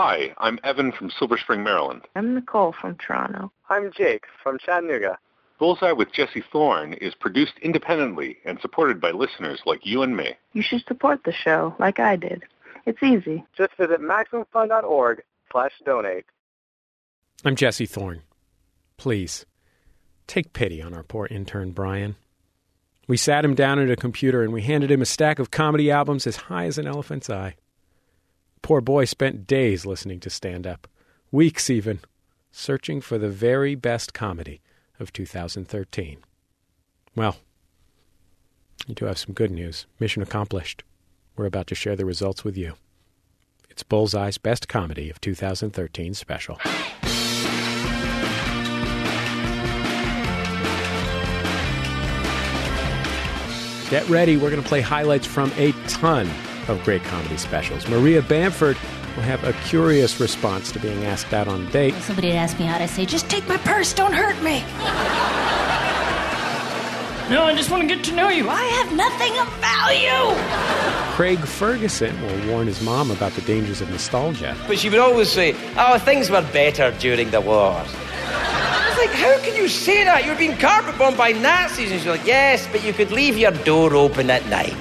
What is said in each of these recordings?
Hi, I'm Evan from Silver Spring, Maryland. I'm Nicole from Toronto. I'm Jake from Chattanooga. Bullseye with Jesse Thorne is produced independently and supported by listeners like you and me. You should support the show like I did. It's easy. Just visit MaximumFun.org slash donate. I'm Jesse Thorne. Please, take pity on our poor intern Brian. We sat him down at a computer and we handed him a stack of comedy albums as high as an elephant's eye. Poor boy spent days listening to stand up, weeks even, searching for the very best comedy of 2013. Well, you do have some good news. Mission accomplished. We're about to share the results with you. It's Bullseye's Best Comedy of 2013 special. Get ready, we're going to play highlights from a ton of great comedy specials. Maria Bamford will have a curious response to being asked out on a date. Somebody had asked me how to say, just take my purse, don't hurt me. no, I just want to get to know you. I have nothing of value. Craig Ferguson will warn his mom about the dangers of nostalgia. But she would always say, oh, things were better during the war. I was like, how can you say that? You're being carpet bombed by Nazis. And she's like, yes, but you could leave your door open at night.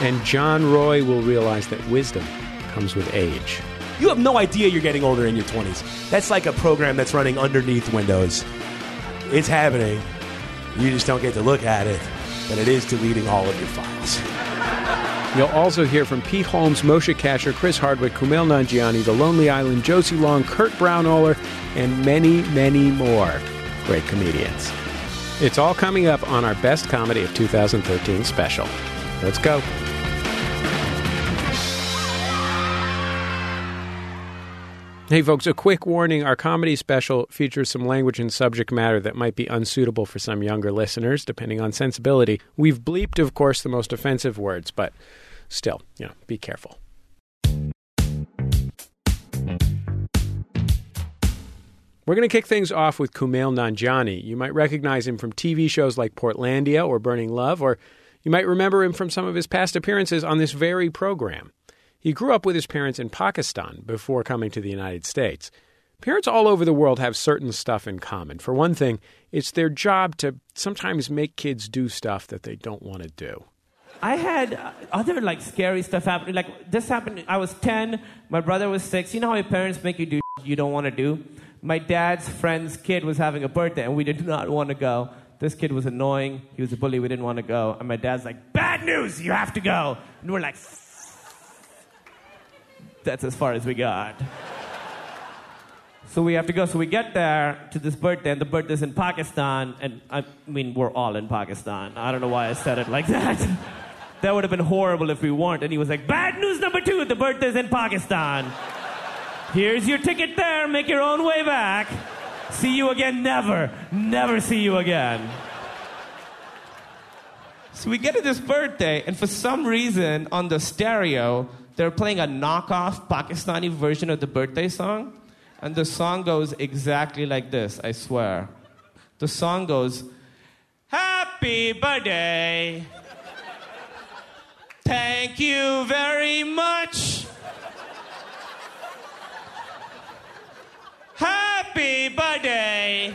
And John Roy will realize that wisdom comes with age. You have no idea you're getting older in your 20s. That's like a program that's running underneath Windows. It's happening. You just don't get to look at it, but it is deleting all of your files. You'll also hear from Pete Holmes, Moshe Kasher, Chris Hardwick, Kumail Nanjiani, The Lonely Island, Josie Long, Kurt Braunohler, and many, many more great comedians. It's all coming up on our Best Comedy of 2013 special. Let's go. Hey, folks, a quick warning. Our comedy special features some language and subject matter that might be unsuitable for some younger listeners, depending on sensibility. We've bleeped, of course, the most offensive words, but still, you know, be careful. We're going to kick things off with Kumail Nanjiani. You might recognize him from TV shows like Portlandia or Burning Love, or you might remember him from some of his past appearances on this very program. He grew up with his parents in Pakistan before coming to the United States. Parents all over the world have certain stuff in common. For one thing, it's their job to sometimes make kids do stuff that they don't want to do. I had other like scary stuff happen. Like this happened. I was ten. My brother was six. You know how your parents make you do you don't want to do. My dad's friend's kid was having a birthday, and we did not want to go. This kid was annoying. He was a bully. We didn't want to go. And my dad's like, "Bad news! You have to go." And we're like, "That's as far as we got." So we have to go. So we get there to this birthday, and the birthday's in Pakistan. And I mean, we're all in Pakistan. I don't know why I said it like that. that would have been horrible if we weren't. And he was like, Bad news number two the birthday's in Pakistan. Here's your ticket there. Make your own way back. See you again, never. Never see you again. So we get to this birthday, and for some reason, on the stereo, they're playing a knockoff Pakistani version of the birthday song. And the song goes exactly like this, I swear. The song goes, Happy birthday. Thank you very much. Happy birthday.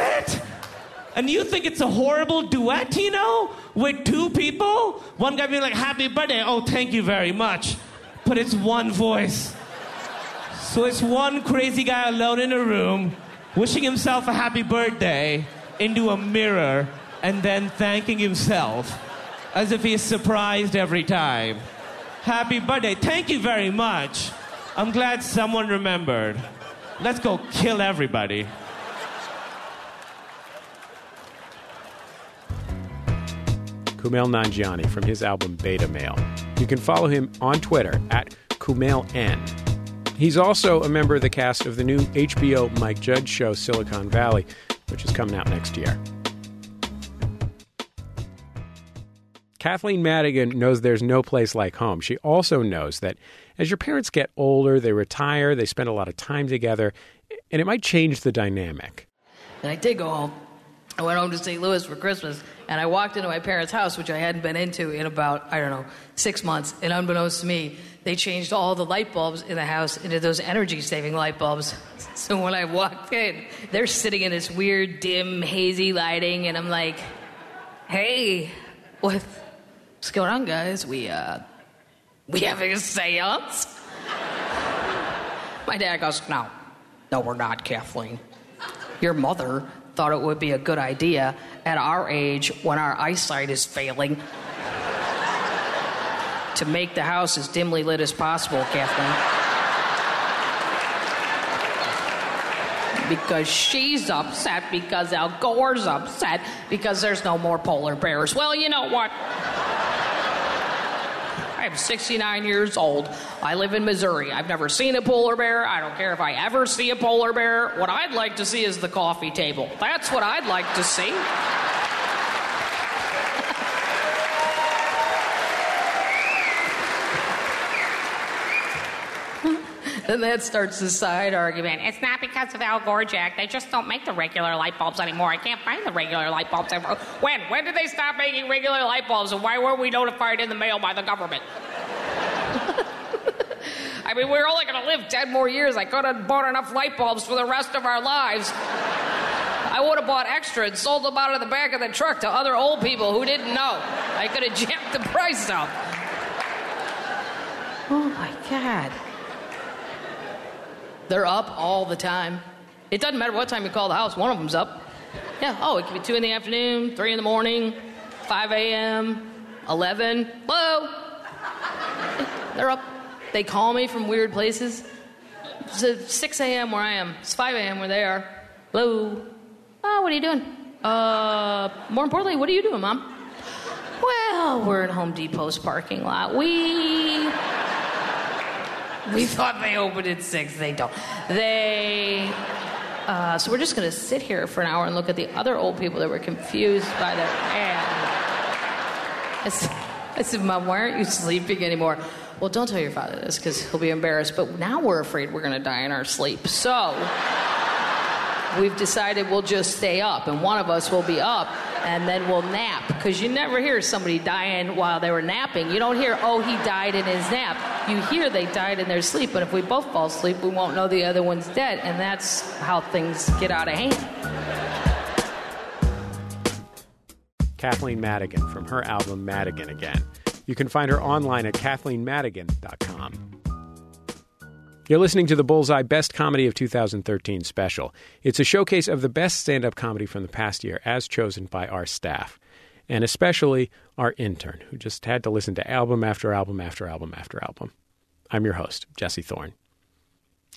It. And you think it's a horrible duet, you know, with two people? One guy being like, Happy birthday. Oh, thank you very much. But it's one voice. So it's one crazy guy alone in a room wishing himself a happy birthday into a mirror and then thanking himself as if he's surprised every time. Happy birthday. Thank you very much. I'm glad someone remembered. Let's go kill everybody. Kumail Nanjiani from his album Beta Male. You can follow him on Twitter at Kumail N. He's also a member of the cast of the new HBO Mike Judge show Silicon Valley, which is coming out next year. Kathleen Madigan knows there's no place like home. She also knows that as your parents get older, they retire, they spend a lot of time together, and it might change the dynamic. And I did go home. I went home to St. Louis for Christmas, and I walked into my parents' house, which I hadn't been into in about, I don't know, six months. And unbeknownst to me, they changed all the light bulbs in the house into those energy saving light bulbs. So when I walked in, they're sitting in this weird, dim, hazy lighting, and I'm like, hey, what, what's going on, guys? We, uh, we having a seance? My dad goes, no, no, we're not, Kathleen. Your mother thought it would be a good idea at our age when our eyesight is failing to make the house as dimly lit as possible, Kathleen. Because she's upset, because Al Gore's upset, because there's no more polar bears. Well, you know what? I'm 69 years old. I live in Missouri. I've never seen a polar bear. I don't care if I ever see a polar bear. What I'd like to see is the coffee table. That's what I'd like to see. Then that starts the side argument. It's not because of Al Gore, Jack. They just don't make the regular light bulbs anymore. I can't find the regular light bulbs anymore. When? When did they stop making regular light bulbs, and why weren't we notified in the mail by the government? I mean, we're only going to live 10 more years. I could have bought enough light bulbs for the rest of our lives. I would have bought extra and sold them out of the back of the truck to other old people who didn't know. I could have jacked the price up. Oh my God. They're up all the time. It doesn't matter what time you call the house, one of them's up. Yeah, oh, it could be 2 in the afternoon, 3 in the morning, 5 a.m., 11. Hello? They're up. They call me from weird places. It's 6 a.m. where I am. It's 5 a.m. where they are. Hello? Oh, what are you doing? Uh, more importantly, what are you doing, Mom? Well, we're in Home Depot's parking lot. We we thought they opened at six. They don't. They. Uh, so we're just going to sit here for an hour and look at the other old people that were confused by their ad. I said, Mom, why aren't you sleeping anymore? Well, don't tell your father this because he'll be embarrassed. But now we're afraid we're going to die in our sleep. So we've decided we'll just stay up, and one of us will be up, and then we'll nap. Because you never hear somebody dying while they were napping. You don't hear, oh, he died in his nap. You hear they died in their sleep, but if we both fall asleep, we won't know the other one's dead, and that's how things get out of hand. Kathleen Madigan from her album Madigan Again. You can find her online at kathleenmadigan.com. You're listening to the Bullseye Best Comedy of 2013 special. It's a showcase of the best stand up comedy from the past year as chosen by our staff, and especially our intern, who just had to listen to album after album after album after album. I'm your host, Jesse Thorne.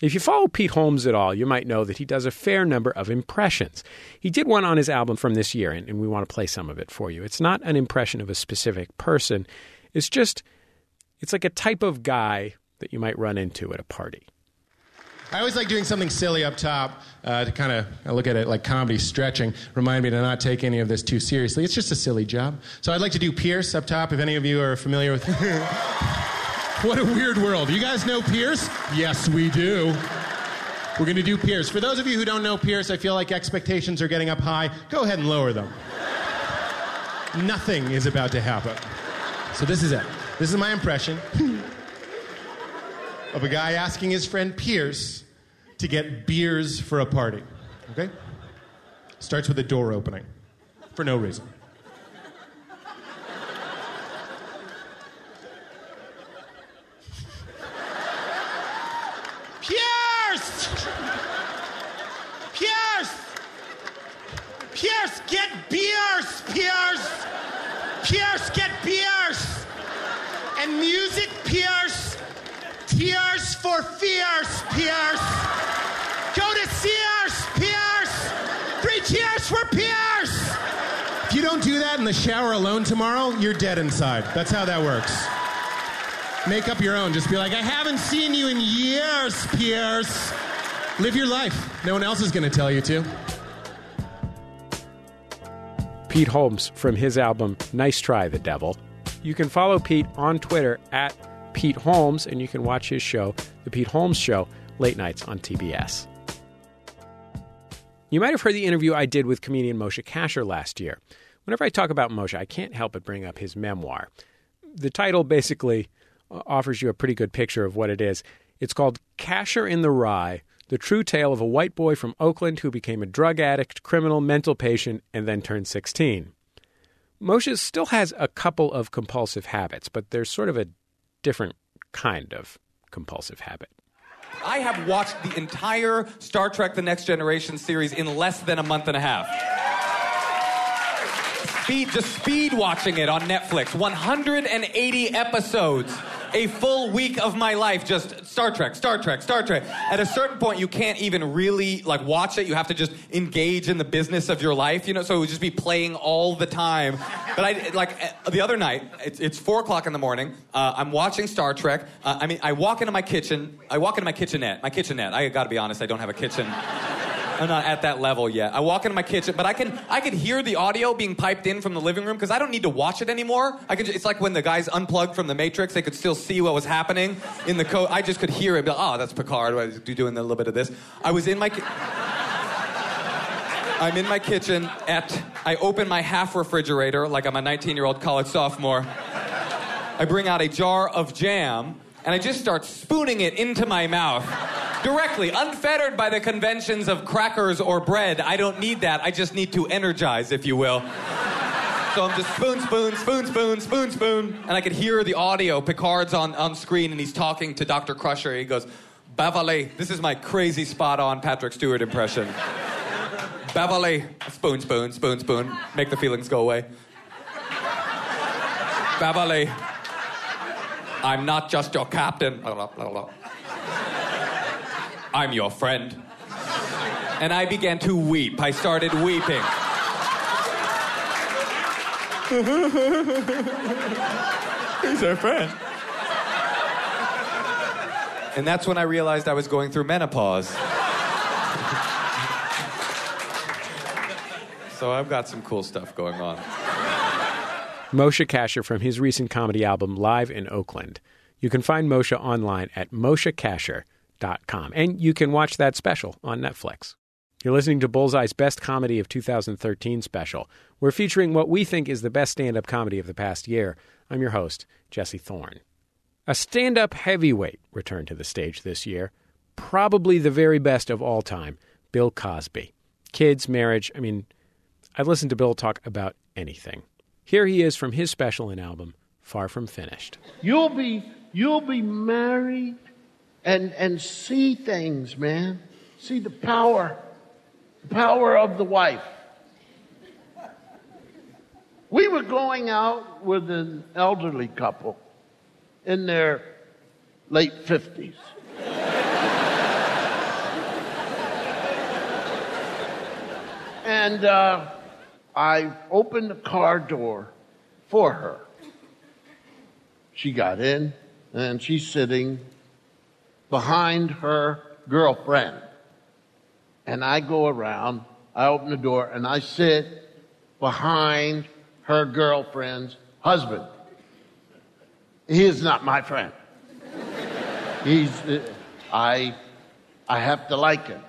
If you follow Pete Holmes at all, you might know that he does a fair number of impressions. He did one on his album from this year, and, and we want to play some of it for you. It's not an impression of a specific person, it's just, it's like a type of guy that you might run into at a party. I always like doing something silly up top uh, to kind of look at it like comedy stretching. Remind me to not take any of this too seriously. It's just a silly job. So I'd like to do Pierce up top. If any of you are familiar with. what a weird world. You guys know Pierce? Yes, we do. We're going to do Pierce. For those of you who don't know Pierce, I feel like expectations are getting up high. Go ahead and lower them. Nothing is about to happen. So this is it. This is my impression of a guy asking his friend Pierce to get beers for a party. Okay? Starts with a door opening for no reason. In the shower alone tomorrow, you're dead inside. That's how that works. Make up your own. Just be like, I haven't seen you in years, Pierce. Live your life. No one else is going to tell you to. Pete Holmes from his album Nice Try the Devil. You can follow Pete on Twitter at Pete Holmes, and you can watch his show, The Pete Holmes Show, late nights on TBS. You might have heard the interview I did with comedian Moshe Kasher last year. Whenever I talk about Moshe, I can't help but bring up his memoir. The title basically uh, offers you a pretty good picture of what it is. It's called Kasher in the Rye The True Tale of a White Boy from Oakland Who Became a Drug Addict, Criminal, Mental Patient, and Then Turned 16. Moshe still has a couple of compulsive habits, but there's sort of a different kind of compulsive habit. I have watched the entire Star Trek The Next Generation series in less than a month and a half. Speed, just speed watching it on Netflix. 180 episodes. A full week of my life just Star Trek, Star Trek, Star Trek. At a certain point, you can't even really like watch it. You have to just engage in the business of your life, you know. So it would just be playing all the time. But I like the other night. It's, it's four o'clock in the morning. Uh, I'm watching Star Trek. Uh, I mean, I walk into my kitchen. I walk into my kitchenette. My kitchenette. I got to be honest. I don't have a kitchen. I'm not at that level yet. I walk into my kitchen, but I can I can hear the audio being piped in from the living room because I don't need to watch it anymore. I can. It's like when the guys unplugged from the Matrix; they could still see what was happening in the code. I just could hear it. Like, oh, that's Picard. I was doing a little bit of this. I was in my. Ki- I'm in my kitchen at. I open my half refrigerator like I'm a 19 year old college sophomore. I bring out a jar of jam and I just start spooning it into my mouth. Directly, unfettered by the conventions of crackers or bread. I don't need that. I just need to energize, if you will. So I'm just spoon, spoon, spoon, spoon, spoon, spoon. And I could hear the audio. Picard's on, on screen and he's talking to Dr. Crusher. He goes, Beverly, this is my crazy spot on Patrick Stewart impression. Beverly, spoon, spoon, spoon, spoon. Make the feelings go away. Beverly, I'm not just your captain. I'm your friend. And I began to weep. I started weeping. He's our friend. And that's when I realized I was going through menopause. so I've got some cool stuff going on. Moshe Kasher from his recent comedy album Live in Oakland. You can find Moshe online at moshekasher.com. And you can watch that special on Netflix. You're listening to Bullseye's Best Comedy of 2013 special. We're featuring what we think is the best stand up comedy of the past year. I'm your host, Jesse Thorne. A stand up heavyweight returned to the stage this year. Probably the very best of all time, Bill Cosby. Kids, marriage, I mean, I've listened to Bill talk about anything. Here he is from his special and album, Far From Finished. You'll be you'll be married and and see things, man. See the power, the power of the wife. We were going out with an elderly couple in their late fifties. and uh, I opened the car door for her. She got in, and she's sitting behind her girlfriend. And I go around, I open the door, and I sit behind her girlfriend's husband. He is not my friend. He's, uh, I, I have to like him.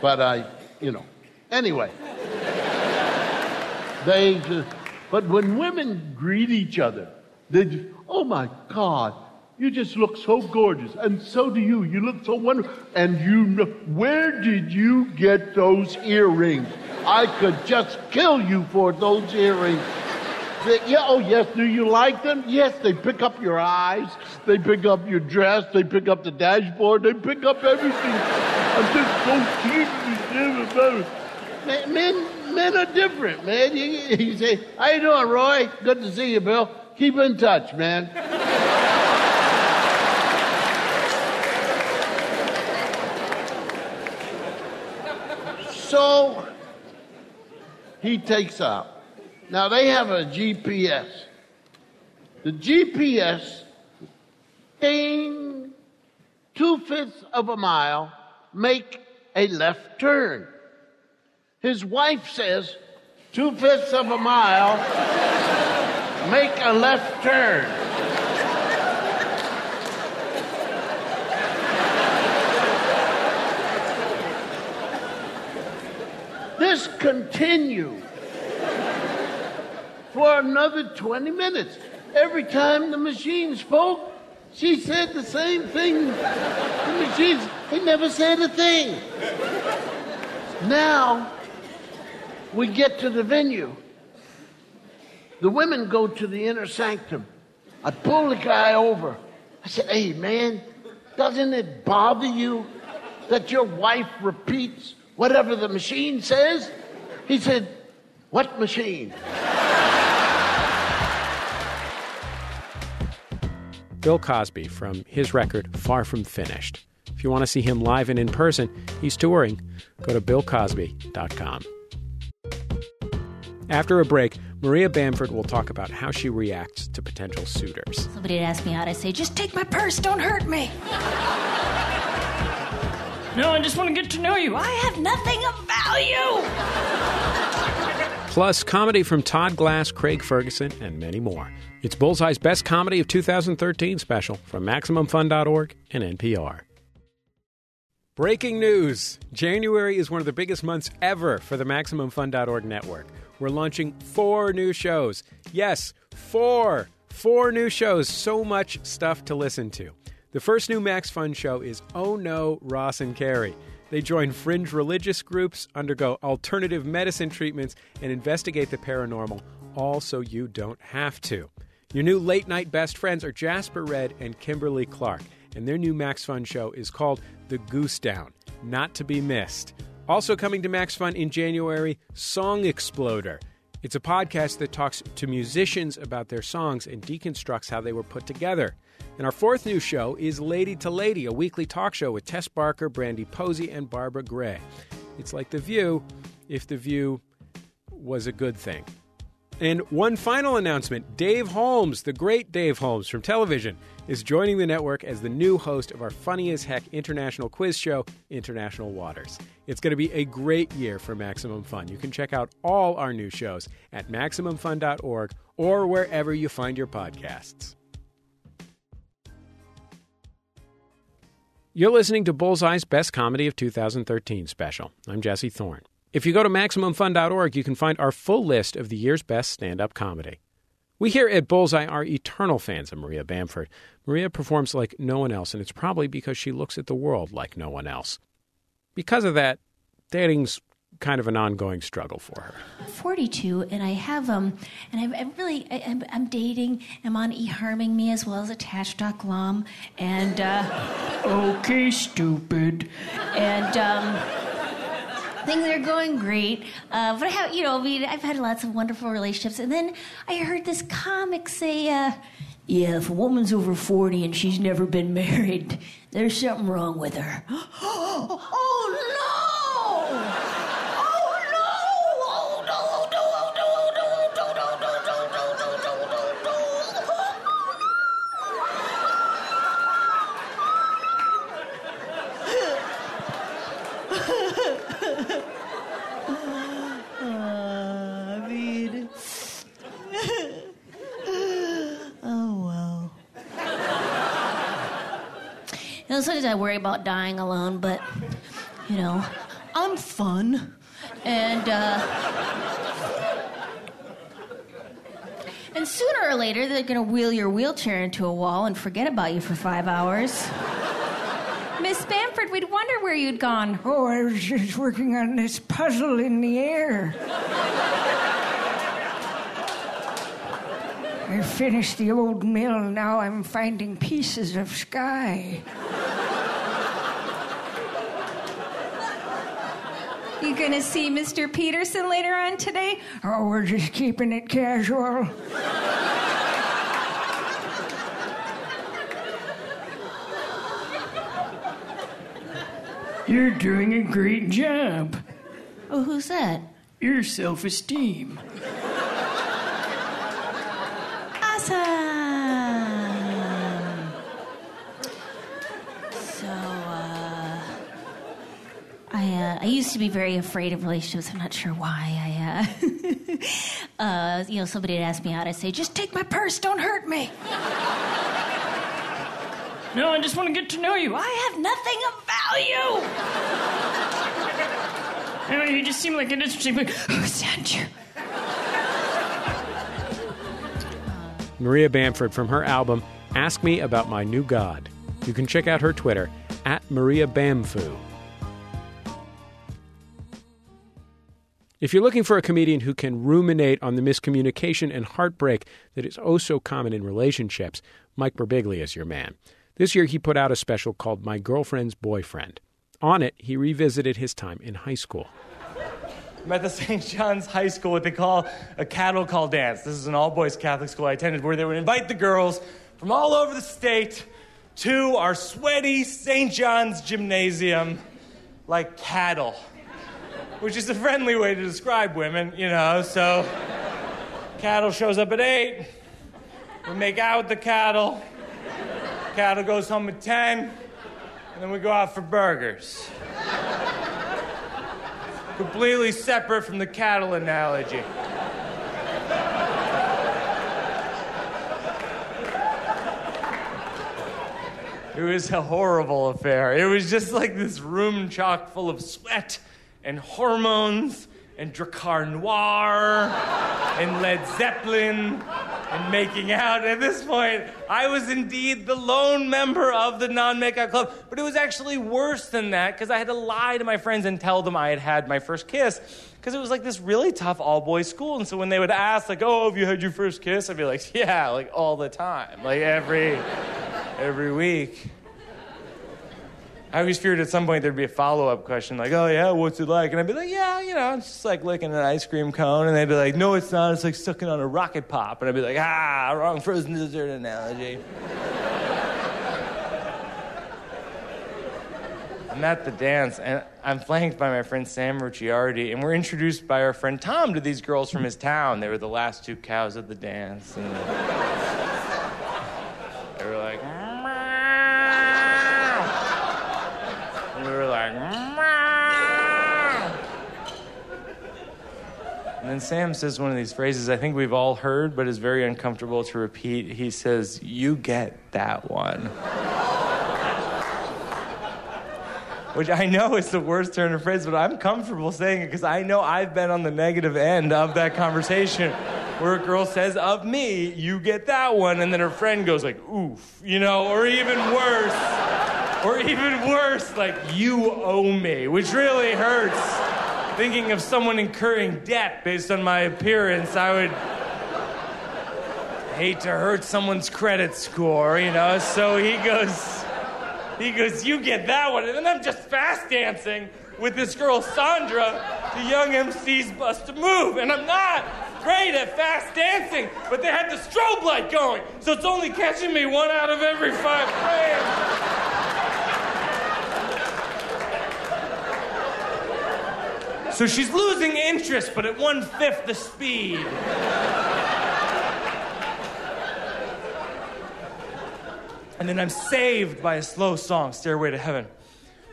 But I, you know, anyway. They just, but when women greet each other, they just, oh my God, you just look so gorgeous, and so do you. You look so wonderful, and you know, where did you get those earrings? I could just kill you for those earrings. They, yeah, oh yes, do you like them? Yes, they pick up your eyes, they pick up your dress, they pick up the dashboard, they pick up everything. I'm just so cute. Men, men are different, man. You, you say, how you doing, Roy? Good to see you, Bill. Keep in touch, man. so he takes out. Now they have a GPS. The GPS, ding, two fifths of a mile, make a left turn. His wife says, two fifths of a mile, make a left turn. This continued for another 20 minutes. Every time the machine spoke, she said the same thing. The machine, he never said a thing. Now, we get to the venue. The women go to the inner sanctum. I pull the guy over. I said, hey, man, doesn't it bother you that your wife repeats whatever the machine says? He said, what machine? Bill Cosby from his record Far From Finished. If you want to see him live and in person, he's touring. Go to BillCosby.com. After a break, Maria Bamford will talk about how she reacts to potential suitors. Somebody had asked me out. I say, just take my purse. Don't hurt me. no, I just want to get to know you. I have nothing of value. Plus, comedy from Todd Glass, Craig Ferguson, and many more. It's Bullseye's Best Comedy of 2013 special from MaximumFun.org and NPR. Breaking news January is one of the biggest months ever for the MaximumFun.org network. We're launching four new shows. Yes, four! Four new shows. So much stuff to listen to. The first new Max Fun show is Oh No, Ross and Carrie. They join fringe religious groups, undergo alternative medicine treatments, and investigate the paranormal, all so you don't have to. Your new late night best friends are Jasper Redd and Kimberly Clark, and their new Max Fun show is called The Goose Down, not to be missed. Also coming to Max Fun in January, Song Exploder. It's a podcast that talks to musicians about their songs and deconstructs how they were put together. And our fourth new show is Lady to Lady, a weekly talk show with Tess Barker, Brandie Posey, and Barbara Gray. It's like The View if The View was a good thing. And one final announcement Dave Holmes, the great Dave Holmes from television, is joining the network as the new host of our funny as heck international quiz show, International Waters. It's going to be a great year for Maximum Fun. You can check out all our new shows at MaximumFun.org or wherever you find your podcasts. You're listening to Bullseye's Best Comedy of 2013 special. I'm Jesse Thorne. If you go to MaximumFun.org, you can find our full list of the year's best stand up comedy. We here at Bullseye are eternal fans of Maria Bamford. Maria performs like no one else, and it's probably because she looks at the world like no one else. Because of that, dating's kind of an ongoing struggle for her. I'm 42, and I have um, and I'm, I'm really I, I'm, I'm dating. I'm on eHarming Me as well as Attach.glom, and uh, okay, stupid, and um. Things are going great, uh, but I have, you know, I mean, I've had lots of wonderful relationships. And then I heard this comic say, uh, "Yeah, if a woman's over forty and she's never been married, there's something wrong with her." oh Uh, sometimes I worry about dying alone, but you know, I'm fun, and uh, and sooner or later they're gonna wheel your wheelchair into a wall and forget about you for five hours. Miss Bamford, we'd wonder where you'd gone. oh, I was just working on this puzzle in the air. I finished the old mill, now I'm finding pieces of sky. You gonna see Mr. Peterson later on today? Oh, we're just keeping it casual. You're doing a great job. Oh, who's that? Your self esteem. Awesome. So, I uh, I used to be very afraid of relationships. I'm not sure why. I, uh, uh, you know, somebody had asked me out. I'd say, just take my purse. Don't hurt me. No, I just want to get to know you. I have nothing of value. Anyway, he just seem like an interesting. Who sent you? Maria Bamford from her album Ask Me About My New God. You can check out her Twitter at Maria Bamfoo. If you're looking for a comedian who can ruminate on the miscommunication and heartbreak that is oh so common in relationships, Mike Birbiglia is your man. This year he put out a special called My Girlfriend's Boyfriend. On it, he revisited his time in high school. I'm at the St. John's High School, what they call a cattle call dance. This is an all boys Catholic school I attended where they would invite the girls from all over the state to our sweaty St. John's gymnasium like cattle, which is a friendly way to describe women, you know. So, cattle shows up at 8. We make out with the cattle. Cattle goes home at 10. And then we go out for burgers completely separate from the cattle analogy. It was a horrible affair. It was just like this room chock full of sweat and hormones and Drakkar Noir and Led Zeppelin and making out. At this point, I was indeed the lone member of the non makeout club, but it was actually worse than that because I had to lie to my friends and tell them I had had my first kiss because it was like this really tough all boys school. And so when they would ask, like, oh, have you had your first kiss? I'd be like, yeah, like all the time, like every, every week. I always feared at some point there'd be a follow up question like, oh, yeah, what's it like? And I'd be like, yeah, you know, it's just like licking an ice cream cone. And they'd be like, no, it's not. It's like sucking on a rocket pop. And I'd be like, ah, wrong frozen dessert analogy. I'm at the dance, and I'm flanked by my friend Sam Ricciardi, and we're introduced by our friend Tom to these girls from his town. They were the last two cows of the dance. And they were like, and we were like, and then Sam says one of these phrases I think we've all heard, but is very uncomfortable to repeat. He says, You get that one. Which I know is the worst turn of phrase, but I'm comfortable saying it because I know I've been on the negative end of that conversation where a girl says of me, you get that one, and then her friend goes like, oof, you know, or even worse, or even worse, like you owe me, which really hurts. Thinking of someone incurring debt based on my appearance, I would hate to hurt someone's credit score, you know. So he goes, he goes, you get that one, and then I'm just fast dancing with this girl Sandra to Young MC's Bust a Move, and I'm not great at fast dancing, but they had the strobe light going, so it's only catching me one out of every five frames. So she's losing interest, but at one fifth the speed. And then I'm saved by a slow song, Stairway to Heaven,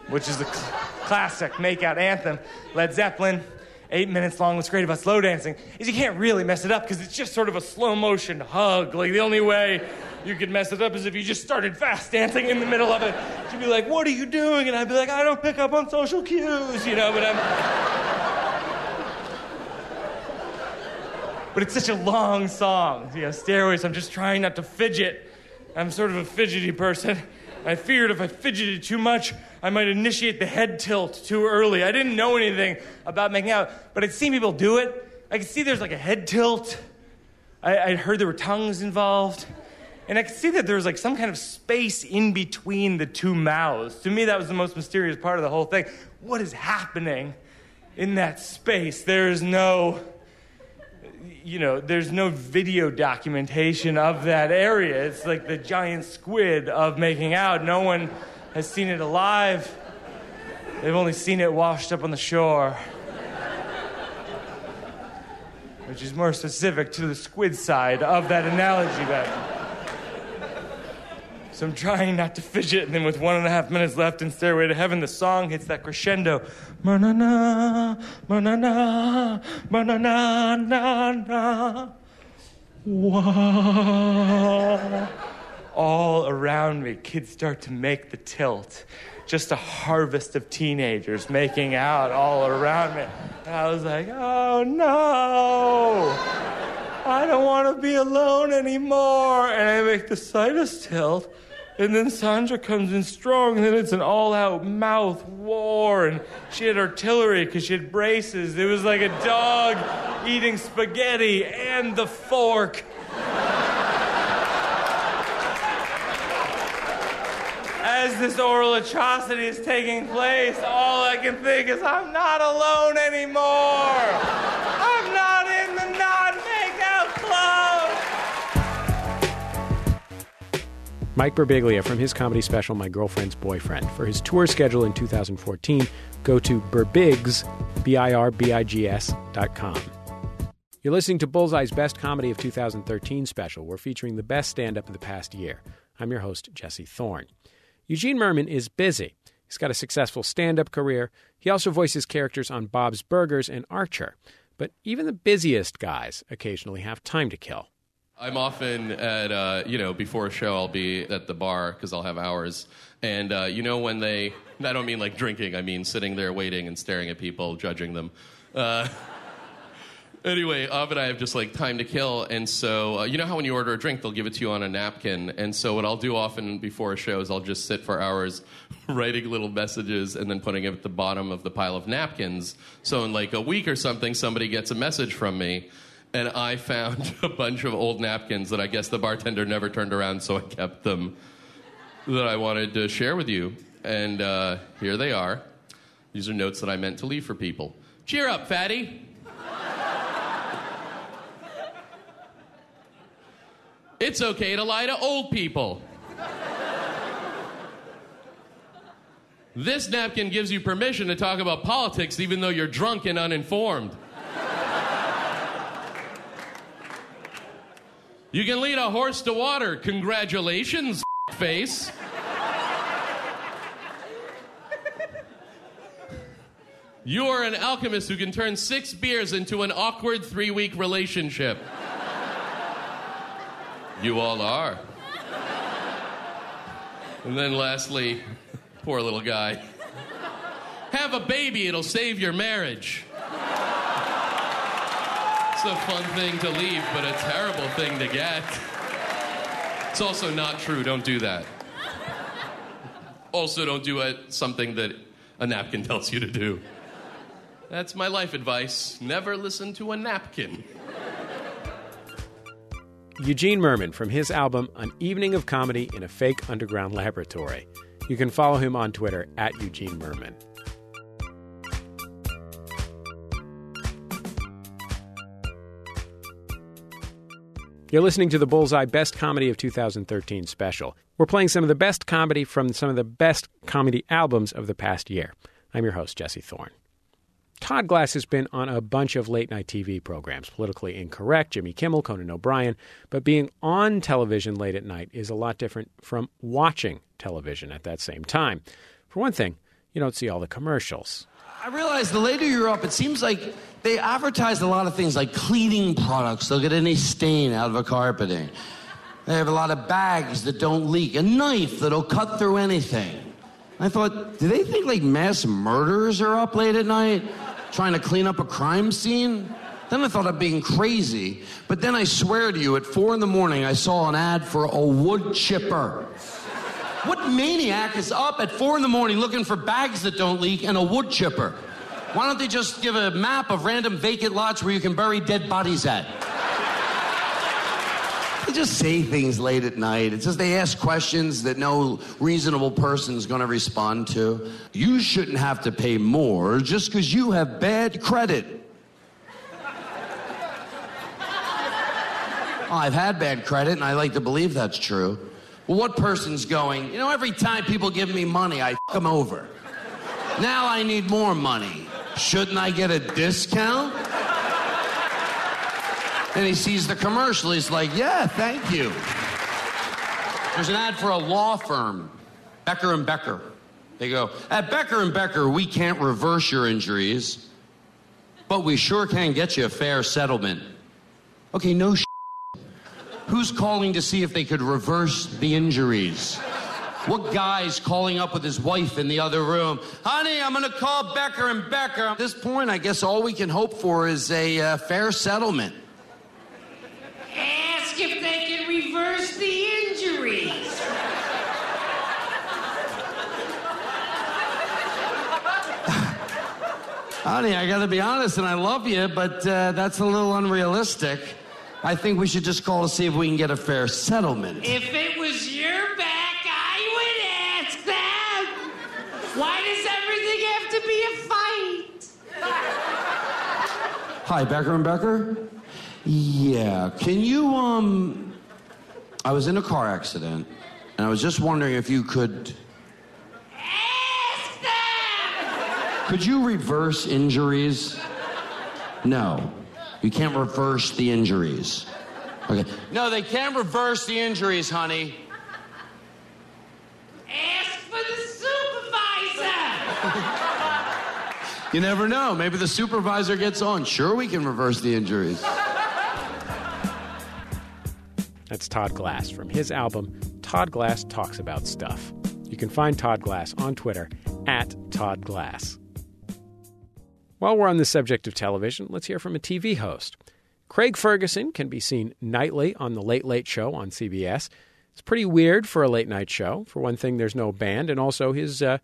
which is a cl- classic makeout anthem. Led Zeppelin, eight minutes long. What's great about slow dancing is you can't really mess it up because it's just sort of a slow motion hug. Like the only way you could mess it up is if you just started fast dancing in the middle of it. She'd be like, What are you doing? And I'd be like, I don't pick up on social cues, you know, but I'm. But it's such a long song. Know, stairways, I'm just trying not to fidget. I'm sort of a fidgety person. I feared if I fidgeted too much, I might initiate the head tilt too early. I didn't know anything about making out, but I'd seen people do it. I could see there's like a head tilt. I, I heard there were tongues involved. And I could see that there was like some kind of space in between the two mouths. To me, that was the most mysterious part of the whole thing. What is happening in that space? There is no you know, there's no video documentation of that area. It's like the giant squid of making out. No one has seen it alive, they've only seen it washed up on the shore. Which is more specific to the squid side of that analogy, but. So I'm trying not to fidget, and then with one and a half minutes left in Stairway to Heaven, the song hits that crescendo. Ma-na-na, ma-na-na, ma-na-na, na-na. Wow. all around me, kids start to make the tilt. Just a harvest of teenagers making out all around me. And I was like, oh no, I don't want to be alone anymore. And I make the slightest tilt. And then Sandra comes in strong, and then it's an all out mouth war. And she had artillery because she had braces. It was like a dog eating spaghetti and the fork. As this oral atrocity is taking place, all I can think is, I'm not alone anymore. Mike Birbiglia from his comedy special My Girlfriend's Boyfriend. For his tour schedule in 2014, go to Birbigs, B-I-R-B-I-G-S dot com. You're listening to Bullseye's Best Comedy of 2013 special. We're featuring the best stand-up of the past year. I'm your host, Jesse Thorne. Eugene Mirman is busy. He's got a successful stand-up career. He also voices characters on Bob's Burgers and Archer. But even the busiest guys occasionally have time to kill. I'm often at, uh, you know, before a show, I'll be at the bar because I'll have hours. And, uh, you know, when they, I don't mean like drinking, I mean sitting there waiting and staring at people, judging them. Uh, anyway, often I have just like time to kill. And so, uh, you know how when you order a drink, they'll give it to you on a napkin. And so, what I'll do often before a show is I'll just sit for hours writing little messages and then putting it at the bottom of the pile of napkins. So, in like a week or something, somebody gets a message from me and I found a bunch of old napkins that I guess the bartender never turned around, so I kept them that I wanted to share with you. And uh, here they are. These are notes that I meant to leave for people. Cheer up, fatty. It's okay to lie to old people. This napkin gives you permission to talk about politics even though you're drunk and uninformed. You can lead a horse to water. Congratulations, face. You are an alchemist who can turn six beers into an awkward three week relationship. You all are. And then lastly, poor little guy. Have a baby, it'll save your marriage. A fun thing to leave, but a terrible thing to get. It's also not true. Don't do that. Also, don't do something that a napkin tells you to do. That's my life advice. Never listen to a napkin. Eugene Mirman from his album An Evening of Comedy in a Fake Underground Laboratory. You can follow him on Twitter at Eugene Mirman. You're listening to the Bullseye Best Comedy of 2013 special. We're playing some of the best comedy from some of the best comedy albums of the past year. I'm your host, Jesse Thorne. Todd Glass has been on a bunch of late night TV programs, Politically Incorrect, Jimmy Kimmel, Conan O'Brien, but being on television late at night is a lot different from watching television at that same time. For one thing, you don't see all the commercials. I realize the later you're up, it seems like they advertise a lot of things like cleaning products. They'll get any stain out of a carpeting. They have a lot of bags that don't leak, a knife that'll cut through anything. I thought, do they think like mass murderers are up late at night trying to clean up a crime scene? Then I thought I'm being crazy. But then I swear to you, at four in the morning, I saw an ad for a wood chipper. What maniac is up at four in the morning looking for bags that don't leak and a wood chipper? Why don't they just give a map of random vacant lots where you can bury dead bodies at? They just say things late at night. It's just they ask questions that no reasonable person's going to respond to. You shouldn't have to pay more just because you have bad credit. Oh, I've had bad credit, and I like to believe that's true. Well, what person's going, you know, every time people give me money, I f them over. Now I need more money. Shouldn't I get a discount? And he sees the commercial. He's like, yeah, thank you. There's an ad for a law firm, Becker and Becker. They go, at Becker and Becker, we can't reverse your injuries, but we sure can get you a fair settlement. Okay, no Who's calling to see if they could reverse the injuries? What guy's calling up with his wife in the other room? Honey, I'm going to call Becker and Becker. At this point, I guess all we can hope for is a uh, fair settlement. Ask if they can reverse the injuries. Honey, I got to be honest, and I love you, but uh, that's a little unrealistic. I think we should just call to see if we can get a fair settlement. If it was your back, I would ask that. Why does everything have to be a fight? Hi, Becker and Becker. Yeah, can you um? I was in a car accident, and I was just wondering if you could. Ask them! Could you reverse injuries? No, you can't reverse the injuries. Okay. No, they can't reverse the injuries, honey. Ask for the supervisor. You never know. Maybe the supervisor gets on. Sure, we can reverse the injuries. That's Todd Glass from his album Todd Glass Talks About Stuff. You can find Todd Glass on Twitter at Todd Glass. While we're on the subject of television, let's hear from a TV host. Craig Ferguson can be seen nightly on The Late Late Show on CBS. It's pretty weird for a late night show. For one thing, there's no band, and also his, uh,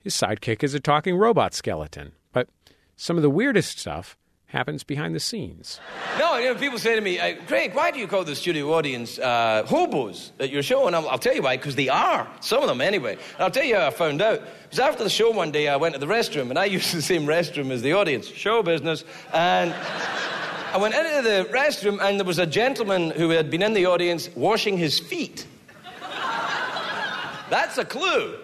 his sidekick is a talking robot skeleton. But some of the weirdest stuff happens behind the scenes. No, you know, people say to me, uh, Craig, why do you call the studio audience uh, hobos at your show? And I'll, I'll tell you why, because they are. Some of them, anyway. And I'll tell you how I found out. It was after the show one day, I went to the restroom, and I used the same restroom as the audience, show business. And I went into the restroom, and there was a gentleman who had been in the audience washing his feet. That's a clue.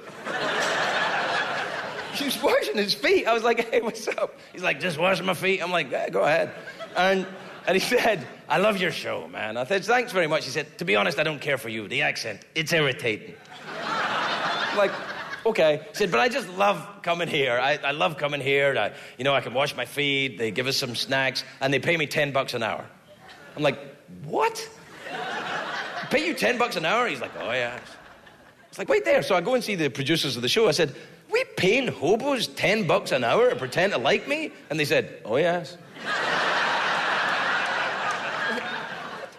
He was washing his feet. I was like, hey, what's up? He's like, just washing my feet. I'm like, yeah, go ahead. And, and he said, I love your show, man. I said, thanks very much. He said, to be honest, I don't care for you. The accent, it's irritating. Like, okay. He said, but I just love coming here. I, I love coming here. I, you know, I can wash my feet. They give us some snacks, and they pay me 10 bucks an hour. I'm like, what? Pay you 10 bucks an hour? He's like, oh, yeah. It's like, wait there. So I go and see the producers of the show. I said, we paying hobos 10 bucks an hour to pretend to like me? And they said, oh, yes.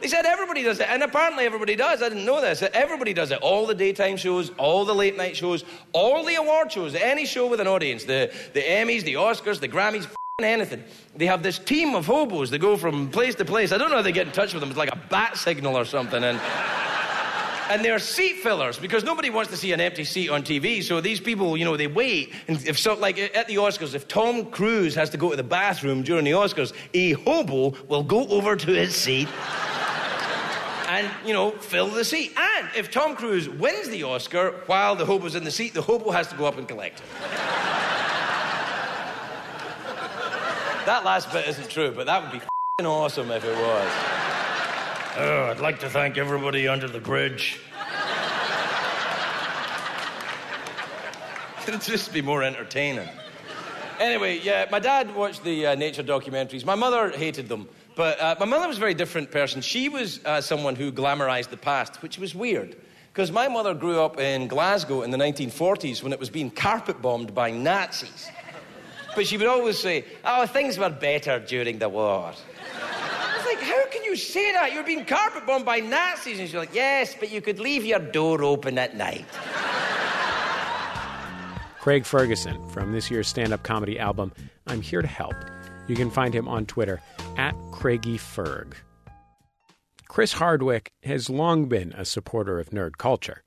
they said everybody does it. And apparently everybody does. I didn't know this. Everybody does it. All the daytime shows, all the late night shows, all the award shows, any show with an audience, the, the Emmys, the Oscars, the Grammys, anything. They have this team of hobos that go from place to place. I don't know how they get in touch with them. It's like a bat signal or something. And and they're seat fillers because nobody wants to see an empty seat on TV. So these people, you know, they wait. And if so, like at the Oscars, if Tom Cruise has to go to the bathroom during the Oscars, a hobo will go over to his seat. And, you know, fill the seat. And if Tom Cruise wins the Oscar while the hobo's in the seat, the hobo has to go up and collect it. that last bit isn't true, but that would be awesome if it was. Oh, I'd like to thank everybody under the bridge. It'd just be more entertaining. Anyway, yeah, my dad watched the uh, nature documentaries. My mother hated them. But uh, my mother was a very different person. She was uh, someone who glamorized the past, which was weird. Because my mother grew up in Glasgow in the 1940s when it was being carpet bombed by Nazis. But she would always say, oh, things were better during the war. I was like, how you say that? You're being carpet bombed by Nazis. And she's like, yes, but you could leave your door open at night. Craig Ferguson from this year's stand up comedy album, I'm Here to Help. You can find him on Twitter at CraigieFerg. Chris Hardwick has long been a supporter of nerd culture.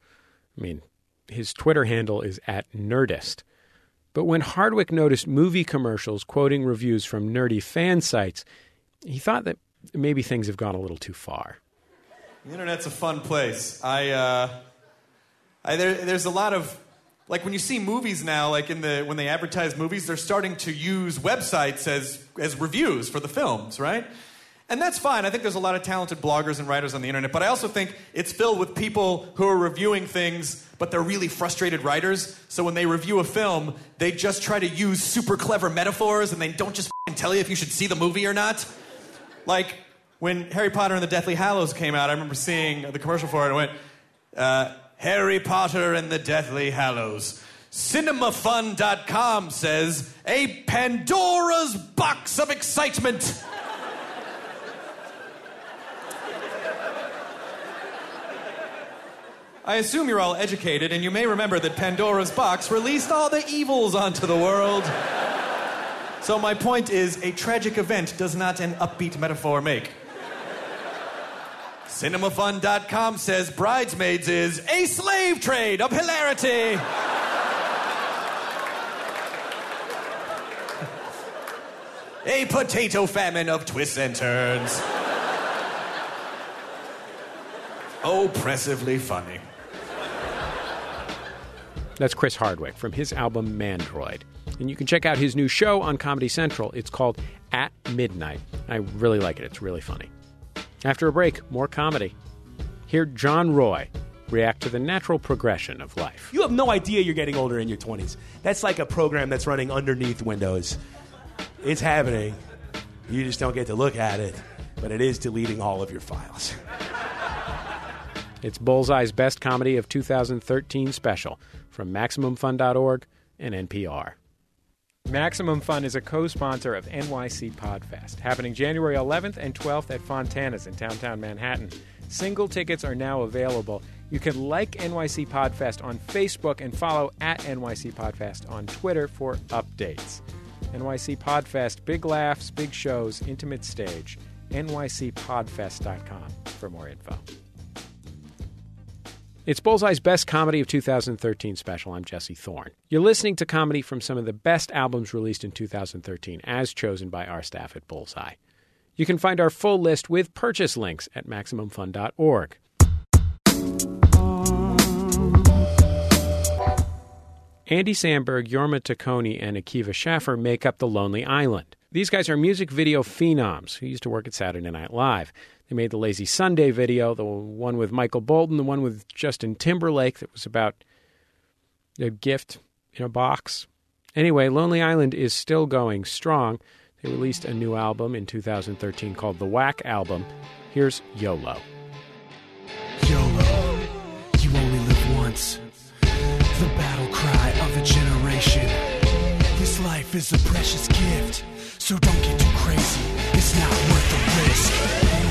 I mean, his Twitter handle is at Nerdist. But when Hardwick noticed movie commercials quoting reviews from nerdy fan sites, he thought that maybe things have gone a little too far. The internet's a fun place. I, uh, I there, there's a lot of like when you see movies now, like in the when they advertise movies, they're starting to use websites as as reviews for the films, right? And that's fine. I think there's a lot of talented bloggers and writers on the internet, but I also think it's filled with people who are reviewing things, but they're really frustrated writers. So when they review a film, they just try to use super clever metaphors and they don't just tell you if you should see the movie or not. Like, when Harry Potter and the Deathly Hallows came out, I remember seeing the commercial for it and it went, uh, Harry Potter and the Deathly Hallows. CinemaFun.com says, a Pandora's box of excitement. I assume you're all educated, and you may remember that Pandora's box released all the evils onto the world. So, my point is a tragic event does not an upbeat metaphor make. CinemaFun.com says Bridesmaids is a slave trade of hilarity. a potato famine of twists and turns. Oppressively funny. That's Chris Hardwick from his album Mandroid. And you can check out his new show on Comedy Central. It's called At Midnight. I really like it, it's really funny. After a break, more comedy. Hear John Roy react to the natural progression of life. You have no idea you're getting older in your 20s. That's like a program that's running underneath Windows. It's happening. You just don't get to look at it, but it is deleting all of your files. It's Bullseye's Best Comedy of 2013 special from MaximumFun.org and NPR. Maximum Fun is a co sponsor of NYC Podfest, happening January 11th and 12th at Fontana's in downtown Manhattan. Single tickets are now available. You can like NYC Podfest on Facebook and follow at NYC Podfest on Twitter for updates. NYC Podfest, big laughs, big shows, intimate stage. NYCPodfest.com for more info. It's Bullseye's Best Comedy of 2013 special. I'm Jesse Thorne. You're listening to comedy from some of the best albums released in 2013, as chosen by our staff at Bullseye. You can find our full list with purchase links at MaximumFun.org. Andy Samberg, Jorma Taccone, and Akiva Schaffer make up The Lonely Island. These guys are music video phenoms who used to work at Saturday Night Live. They made the Lazy Sunday video, the one with Michael Bolton, the one with Justin Timberlake that was about a gift in a box. Anyway, Lonely Island is still going strong. They released a new album in 2013 called The Wack Album. Here's YOLO. YOLO, you only live once. The battle cry of a generation. This life is a precious gift, so don't get too crazy. It's not worth the risk.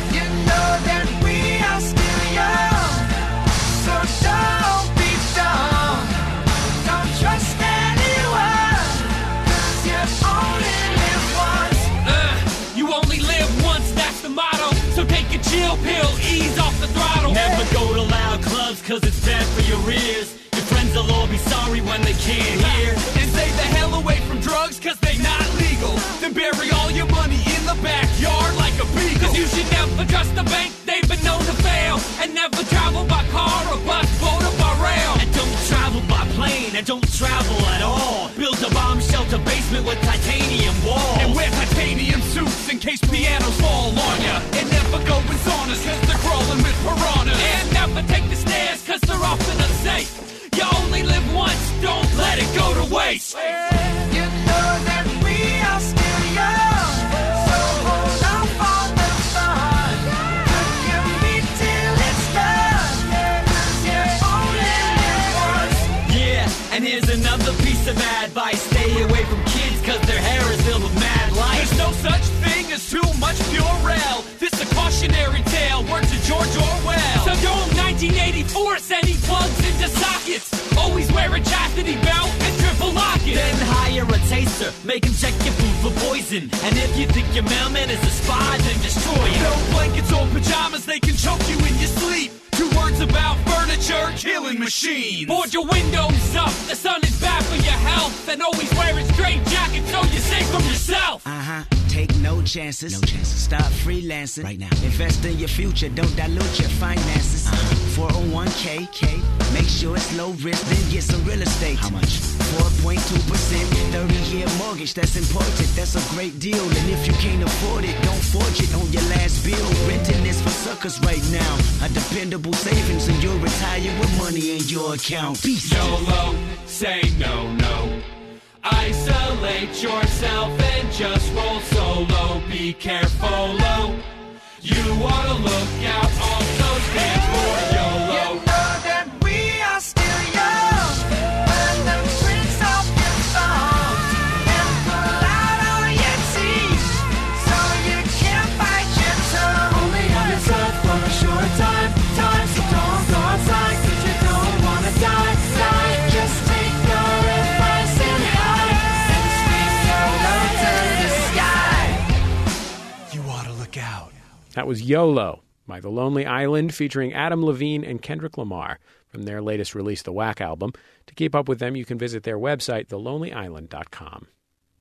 Cause it's bad for your ears. Your friends will all be sorry when they can't hear. And stay the hell away from drugs cause they not legal. Then bury all your money in the backyard like a beagle. Cause you should never trust the bank, they've been known to fail. And never travel by car or bus, boat or by rail. And don't travel by plane and don't travel at all. Build a bomb shelter basement with titanium walls. And wear titanium suits in case pianos fall on ya. And never go in saunas waste. You know that we are still young, so hold on for the fun. Look at me till it's done, 'cause you only live once. Yeah, and here's another piece of advice. Stay away from kids cause their hair is filled with mad light. There's no such thing as too much Purell. This a cautionary tale, word to George Orwell. So don't 1984 send he plugs into sockets. Always wear a chastity Then hire a taster, make him check your food for poison. And if you think your mailman is a spy, then destroy him. No blankets or pajamas, they can choke you in your sleep. Two words about furniture, killing machine. Board your windows up, the sun is bad for your health. And always wear a straight jacket so you're safe from yourself. Uh huh. Take no chances. No chances. Stop freelancing right now. Invest in your future. Don't dilute your finances. Uh-huh. 401k. K. Make sure it's low risk. Then get some real estate. How much? 4.2%. 30 year mortgage. That's important. That's a great deal. And if you can't afford it, don't forge it on your last bill. Renting is for suckers right now. A dependable savings and you'll retire with money in your account. Peace. YOLO, say no, no. Isolate yourself and just roll solo. Be careful, -o. You ought to look out, also stands for That was YOLO by The Lonely Island featuring Adam Levine and Kendrick Lamar from their latest release, the Wack album. To keep up with them, you can visit their website, thelonelyisland.com.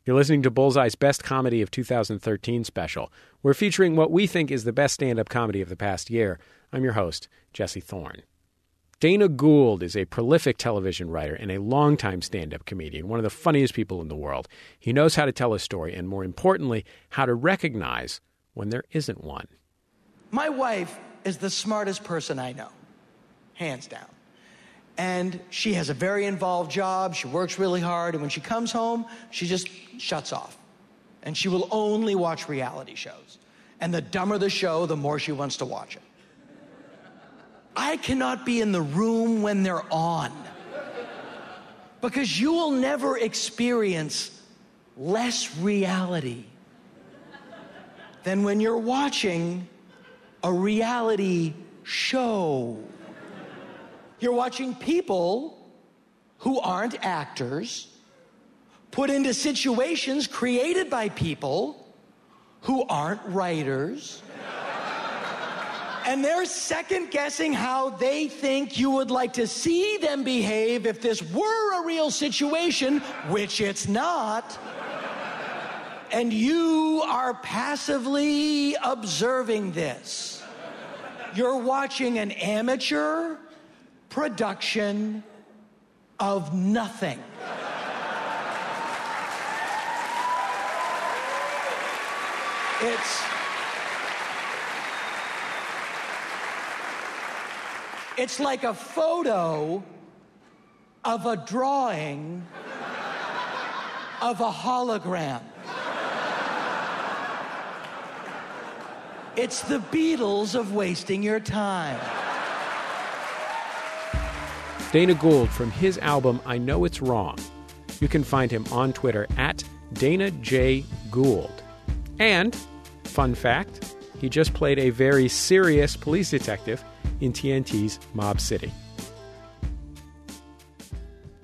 You're listening to Bullseye's Best Comedy of 2013 special. We're featuring what we think is the best stand up comedy of the past year. I'm your host, Jesse Thorne. Dana Gould is a prolific television writer and a longtime stand up comedian, one of the funniest people in the world. He knows how to tell a story and, more importantly, how to recognize when there isn't one. My wife is the smartest person I know, hands down. And she has a very involved job. She works really hard. And when she comes home, she just shuts off. And she will only watch reality shows. And the dumber the show, the more she wants to watch it. I cannot be in the room when they're on. Because you will never experience less reality than when you're watching a reality show. You're watching people who aren't actors put into situations created by people who aren't writers. And they're second guessing how they think you would like to see them behave if this were a real situation, which it's not. And you are passively observing this. You're watching an amateur production of nothing. It's It's like a photo of a drawing of a hologram. It's the Beatles of wasting your time. Dana Gould from his album I Know It's Wrong. You can find him on Twitter at Dana J. Gould. And, fun fact, he just played a very serious police detective in TNT's Mob City.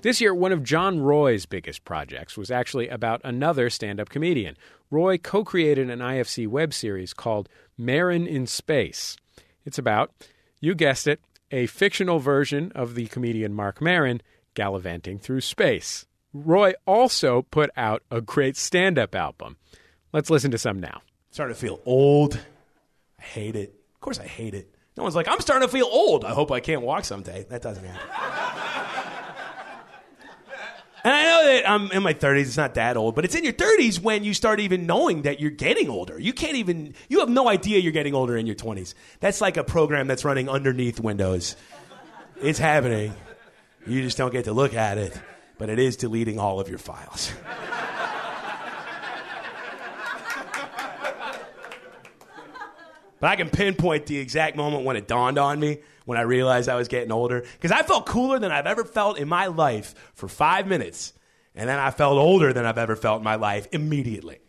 This year, one of John Roy's biggest projects was actually about another stand up comedian. Roy co created an IFC web series called Maron in Space. It's about, you guessed it, a fictional version of the comedian Marc Maron gallivanting through space. Roy also put out a great stand up album. Let's listen to some now. Starting to feel old. I hate it. Of course, I hate it. No one's like, I'm starting to feel old. I hope I can't walk someday. That doesn't happen. And I know that I'm in my 30s. It's not that old, but it's in your 30s when you start even knowing that you're getting older. You can't even, you have no idea you're getting older in your 20s. That's like a program that's running underneath Windows. It's happening. You just don't get to look at it, but it is deleting all of your files. But I can pinpoint the exact moment when it dawned on me when I realized I was getting older. Because I felt cooler than I've ever felt in my life for five minutes. And then I felt older than I've ever felt in my life immediately.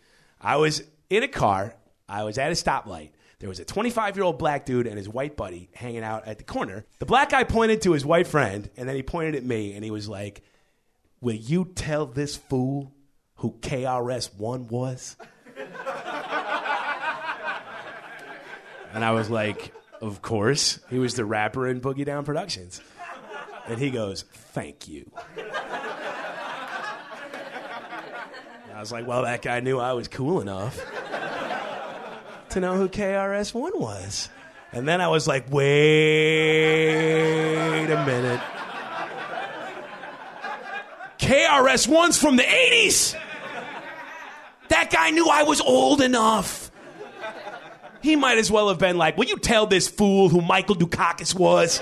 I was in a car, I was at a stoplight. There was a 25 year old black dude and his white buddy hanging out at the corner. The black guy pointed to his white friend, and then he pointed at me, and he was like, Will you tell this fool who KRS One was? And I was like, Of course. He was the rapper in Boogie Down Productions. And he goes, Thank you. And I was like, Well, that guy knew I was cool enough to know who KRS One was. And then I was like, Wait a minute. KRS One's from the 80s. That guy knew I was old enough. He might as well have been like, Will you tell this fool who Michael Dukakis was?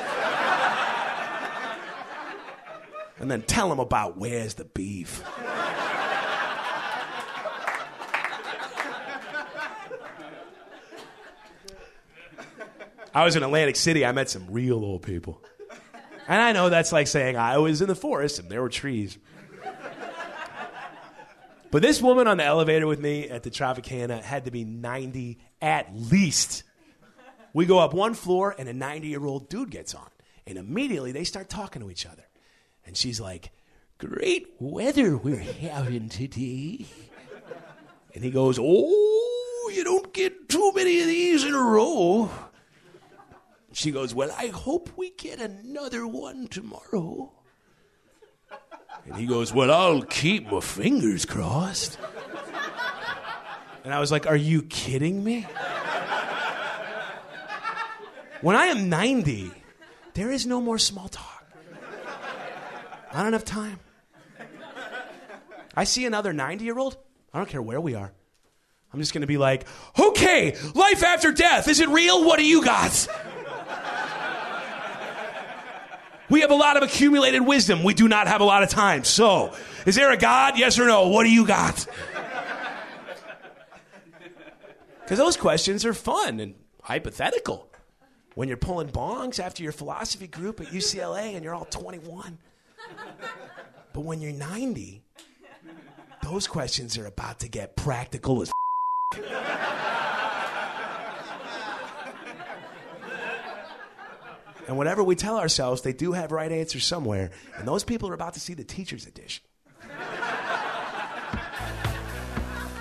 and then tell him about where's the beef. I was in Atlantic City. I met some real old people. And I know that's like saying I was in the forest and there were trees. But this woman on the elevator with me at the Tropicana had to be 90 at least. We go up one floor and a 90 year old dude gets on. And immediately they start talking to each other. And she's like, Great weather we're having today. And he goes, Oh, you don't get too many of these in a row. She goes, Well, I hope we get another one tomorrow. And he goes, Well, I'll keep my fingers crossed. And I was like, Are you kidding me? When I am 90, there is no more small talk. I don't have time. I see another 90 year old, I don't care where we are. I'm just gonna be like, okay, life after death, is it real? What do you got? We have a lot of accumulated wisdom. We do not have a lot of time. So, is there a God? Yes or no? What do you got? Because those questions are fun and hypothetical. When you're pulling bongs after your philosophy group at UCLA and you're all 21. But when you're 90, those questions are about to get practical as And whatever we tell ourselves, they do have right answers somewhere. And those people are about to see the teacher's edition.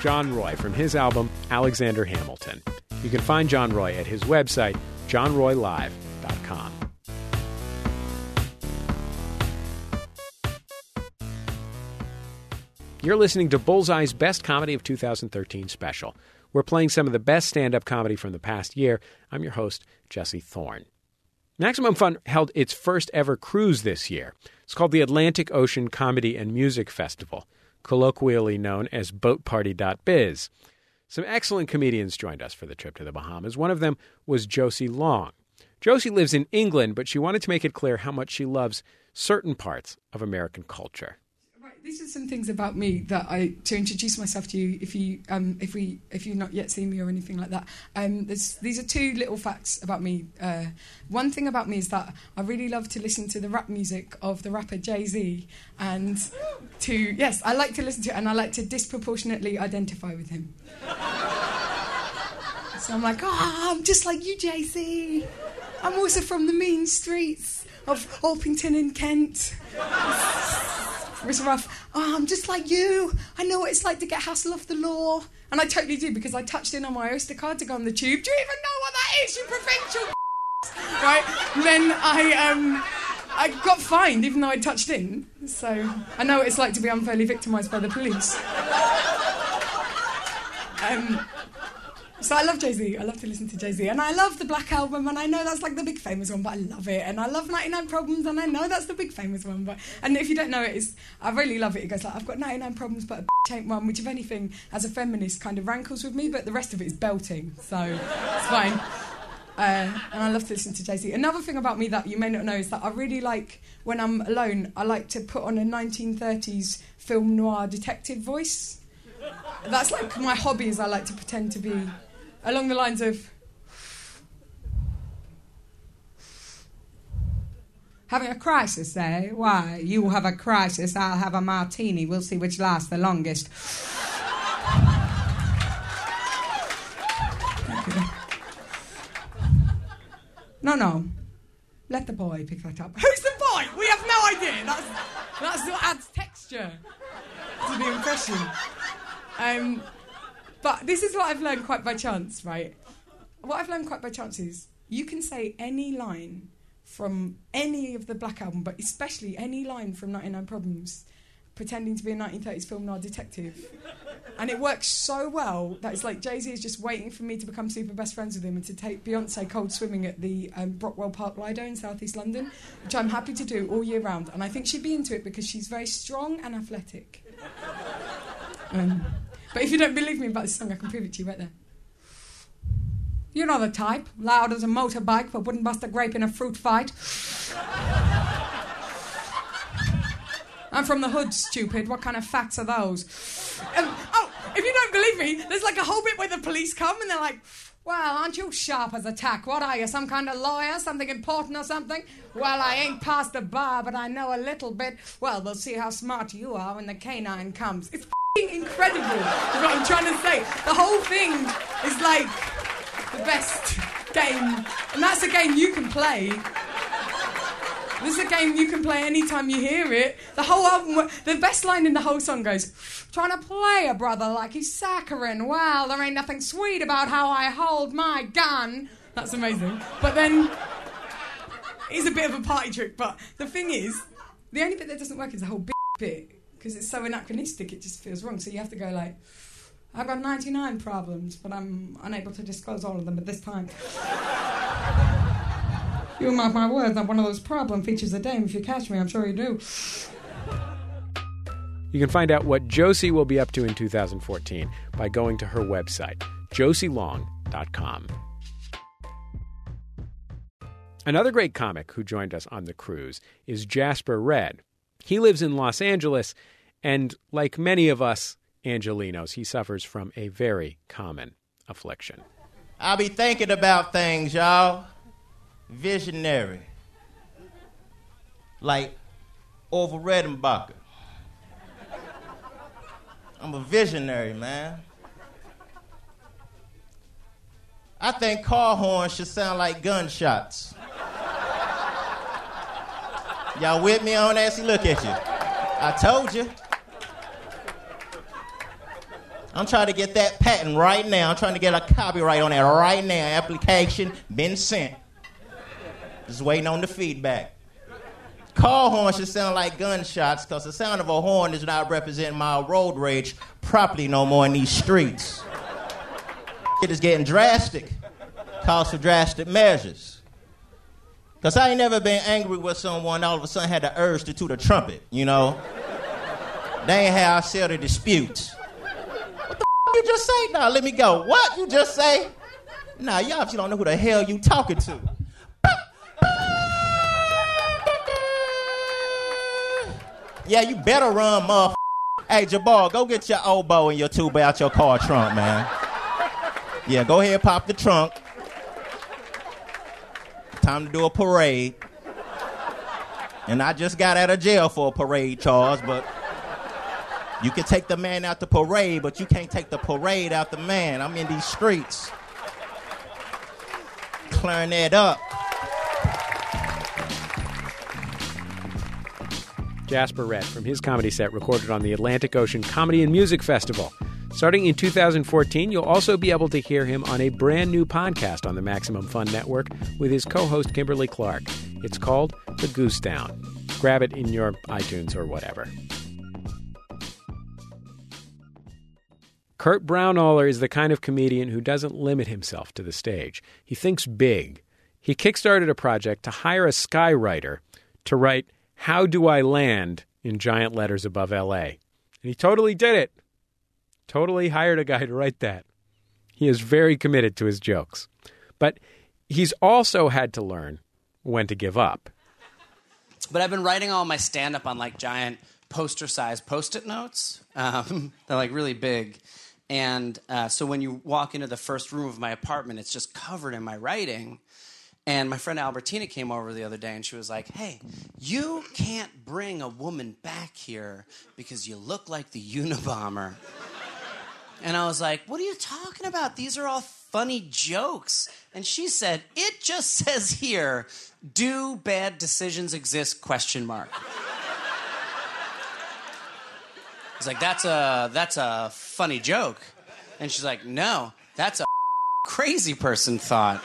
John Roy from his album Alexander Hamilton. You can find John Roy at his website, johnroylive.com. You're listening to Bullseye's Best Comedy of 2013 special. We're playing some of the best stand up comedy from the past year. I'm your host, Jesse Thorne. Maximum Fun held its first ever cruise this year. It's called the Atlantic Ocean Comedy and Music Festival, colloquially known as BoatParty.biz. Some excellent comedians joined us for the trip to the Bahamas. One of them was Josie Long. Josie lives in England, but she wanted to make it clear how much she loves certain parts of American culture. These are some things about me that I to introduce myself to you. If you um, if we if you've not yet seen me or anything like that, um, these are two little facts about me. Uh, one thing about me is that I really love to listen to the rap music of the rapper Jay Z, and to yes, I like to listen to it, and I like to disproportionately identify with him. So I'm like, oh, I'm just like you, Jay Z. I'm also from the mean streets of Orpington in Kent. It's rough. Oh, I'm just like you. I know what it's like to get hassle off the law. And I totally do because I touched in on my Oyster card to go on the tube. Do you even know what that is, you provincial Right? Then I um I got fined even though I touched in. So I know what it's like to be unfairly victimised by the police. Um, so I love Jay Z. I love to listen to Jay Z, and I love the Black Album, and I know that's like the big famous one, but I love it. And I love 99 Problems, and I know that's the big famous one. But and if you don't know it, it's I really love it. It goes like I've got 99 problems, but a bitch ain't one. Which, if anything, as a feminist, kind of rankles with me. But the rest of it is belting, so it's fine. Uh, and I love to listen to Jay Z. Another thing about me that you may not know is that I really like when I'm alone. I like to put on a 1930s film noir detective voice. That's like my hobby. Is I like to pretend to be along the lines of having a crisis, eh? Why? You will have a crisis, I'll have a martini. We'll see which lasts the longest. No, no. Let the boy pick that up. Who's the boy? We have no idea. That's, that's what adds texture to the impression. Um, but this is what I've learned quite by chance, right? What I've learned quite by chance is you can say any line from any of the Black Album, but especially any line from 99 Problems, pretending to be a 1930s film noir detective. And it works so well that it's like Jay Z is just waiting for me to become super best friends with him and to take Beyonce cold swimming at the um, Brockwell Park Lido in southeast London, which I'm happy to do all year round. And I think she'd be into it because she's very strong and athletic. Um, but if you don't believe me about this song, I can prove it to you right there. You know the type, loud as a motorbike, but wouldn't bust a grape in a fruit fight. I'm from the hood, stupid. What kind of facts are those? Um, oh, if you don't believe me, there's like a whole bit where the police come and they're like, Well, aren't you sharp as a tack? What are you, some kind of lawyer? Something important or something? Well, I ain't past the bar, but I know a little bit. Well, we'll see how smart you are when the canine comes. It's incredible, is what I'm trying to say. The whole thing is like the best game, and that's a game you can play. This is a game you can play anytime you hear it. The whole album, the best line in the whole song goes, trying to play a brother like he's saccharine. Well, there ain't nothing sweet about how I hold my gun. That's amazing. But then, it's a bit of a party trick. But the thing is, the only bit that doesn't work is the whole bit because it's so anachronistic. It just feels wrong. So you have to go like, I've got 99 problems, but I'm unable to disclose all of them at this time. You mark my words, not one of those problem features a dame. If you catch me, I'm sure you do. You can find out what Josie will be up to in 2014 by going to her website, josielong.com. Another great comic who joined us on the cruise is Jasper Redd. He lives in Los Angeles, and like many of us Angelinos, he suffers from a very common affliction. I'll be thinking about things, y'all. Visionary. Like Orville Redenbacher. I'm a visionary, man. I think car horns should sound like gunshots. Y'all with me on that? See, look at you. I told you. I'm trying to get that patent right now. I'm trying to get a copyright on that right now. Application been sent. Just waiting on the feedback. Car horns should sound like gunshots because the sound of a horn does not represent my road rage properly no more in these streets. It is getting drastic. Calls for drastic measures. Because I ain't never been angry with someone all of a sudden had the urge to toot a trumpet, you know? They ain't how I settle disputes. You just say? Nah, let me go. What you just say? Nah, you obviously don't know who the hell you talking to. Yeah, you better run, motherfucker. Hey, Jabbar, go get your oboe and your tuba out your car trunk, man. Yeah, go ahead, pop the trunk. Time to do a parade. And I just got out of jail for a parade charge, but you can take the man out the parade, but you can't take the parade out the man. I'm in these streets. Clearing that up. Jasper Redd from his comedy set recorded on the Atlantic Ocean Comedy and Music Festival. Starting in 2014, you'll also be able to hear him on a brand new podcast on the Maximum Fun Network with his co host Kimberly Clark. It's called The Goose Down. Grab it in your iTunes or whatever. Kurt Braunohler is the kind of comedian who doesn't limit himself to the stage. He thinks big. He kickstarted a project to hire a skywriter to write How Do I Land in giant letters above LA. And he totally did it. Totally hired a guy to write that. He is very committed to his jokes. But he's also had to learn when to give up. But I've been writing all my stand up on like giant poster sized post it notes. Um, they're like really big. And uh, so when you walk into the first room of my apartment, it's just covered in my writing. And my friend Albertina came over the other day and she was like, Hey, you can't bring a woman back here because you look like the Unabomber. And I was like, What are you talking about? These are all funny jokes. And she said, It just says here, do bad decisions exist? Question mark. Was like, that's a that's a funny joke. And she's like, no, that's a crazy person thought.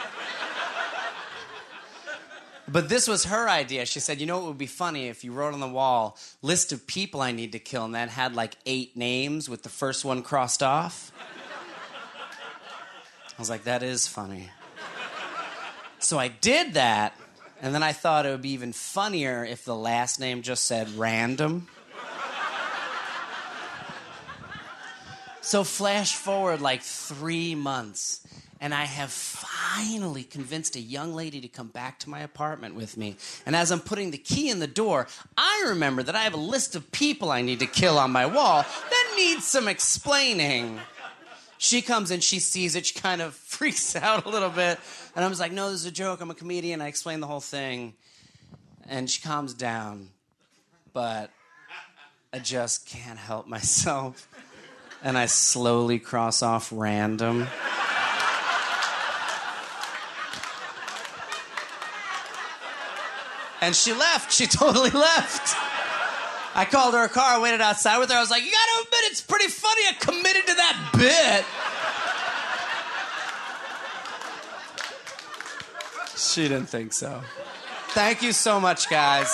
But this was her idea. She said, you know what would be funny if you wrote on the wall, list of people I need to kill, and that had like eight names with the first one crossed off? I was like, that is funny. So I did that, and then I thought it would be even funnier if the last name just said random. So flash forward like three months, and I have finally convinced a young lady to come back to my apartment with me. And as I'm putting the key in the door, I remember that I have a list of people I need to kill on my wall that needs some explaining. She comes in, she sees it, she kind of freaks out a little bit. And I was like, no, this is a joke. I'm a comedian. I explain the whole thing. And she calms down. But I just can't help myself. And I slowly cross off random. And she left. She totally left. I called her a car, I waited outside with her. I was like, You gotta admit, it's pretty funny. I committed to that bit. She didn't think so. Thank you so much, guys.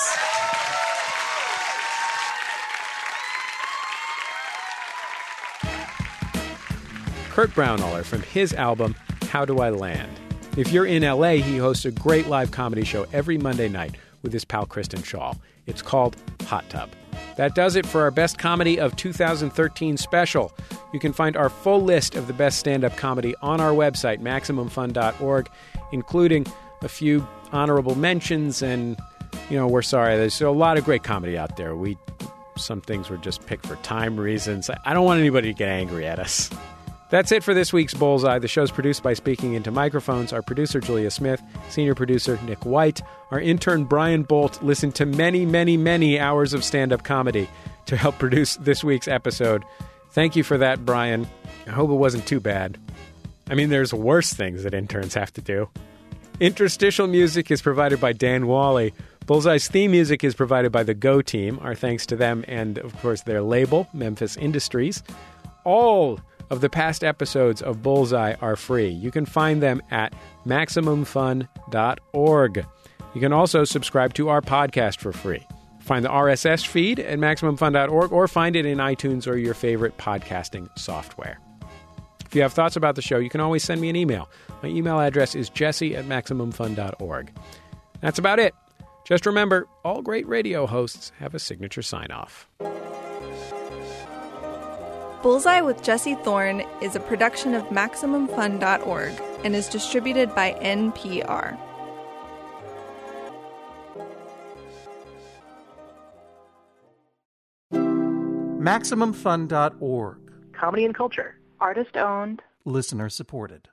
Kurt Braunohler from his album How Do I Land. If you're in LA, he hosts a great live comedy show every Monday night with his pal Kristen Schaal. It's called Hot Tub. That does it for our Best Comedy of 2013 special. You can find our full list of the best stand up comedy on our website, MaximumFun.org, including a few honorable mentions. And, you know, we're sorry, there's a lot of great comedy out there. We Some things were just picked for time reasons. I don't want anybody to get angry at us. That's it for this week's Bullseye. The show's produced by Speaking Into Microphones. Our producer, Julia Smith. Senior producer, Nick White. Our intern, Brian Bolt, listened to many, many, many hours of stand up comedy to help produce this week's episode. Thank you for that, Brian. I hope it wasn't too bad. I mean, there's worse things that interns have to do. Interstitial music is provided by Dan Wally. Bullseye's theme music is provided by the Go Team. Our thanks to them and, of course, their label, Memphis Industries. All of the past episodes of Bullseye are free. You can find them at MaximumFun.org. You can also subscribe to our podcast for free. Find the RSS feed at MaximumFun.org or find it in iTunes or your favorite podcasting software. If you have thoughts about the show, you can always send me an email. My email address is jesse at MaximumFun.org. That's about it. Just remember, all great radio hosts have a signature sign off. Bullseye with Jesse Thorne is a production of MaximumFun.org and is distributed by NPR. MaximumFun.org. Comedy and culture. Artist owned. Listener supported.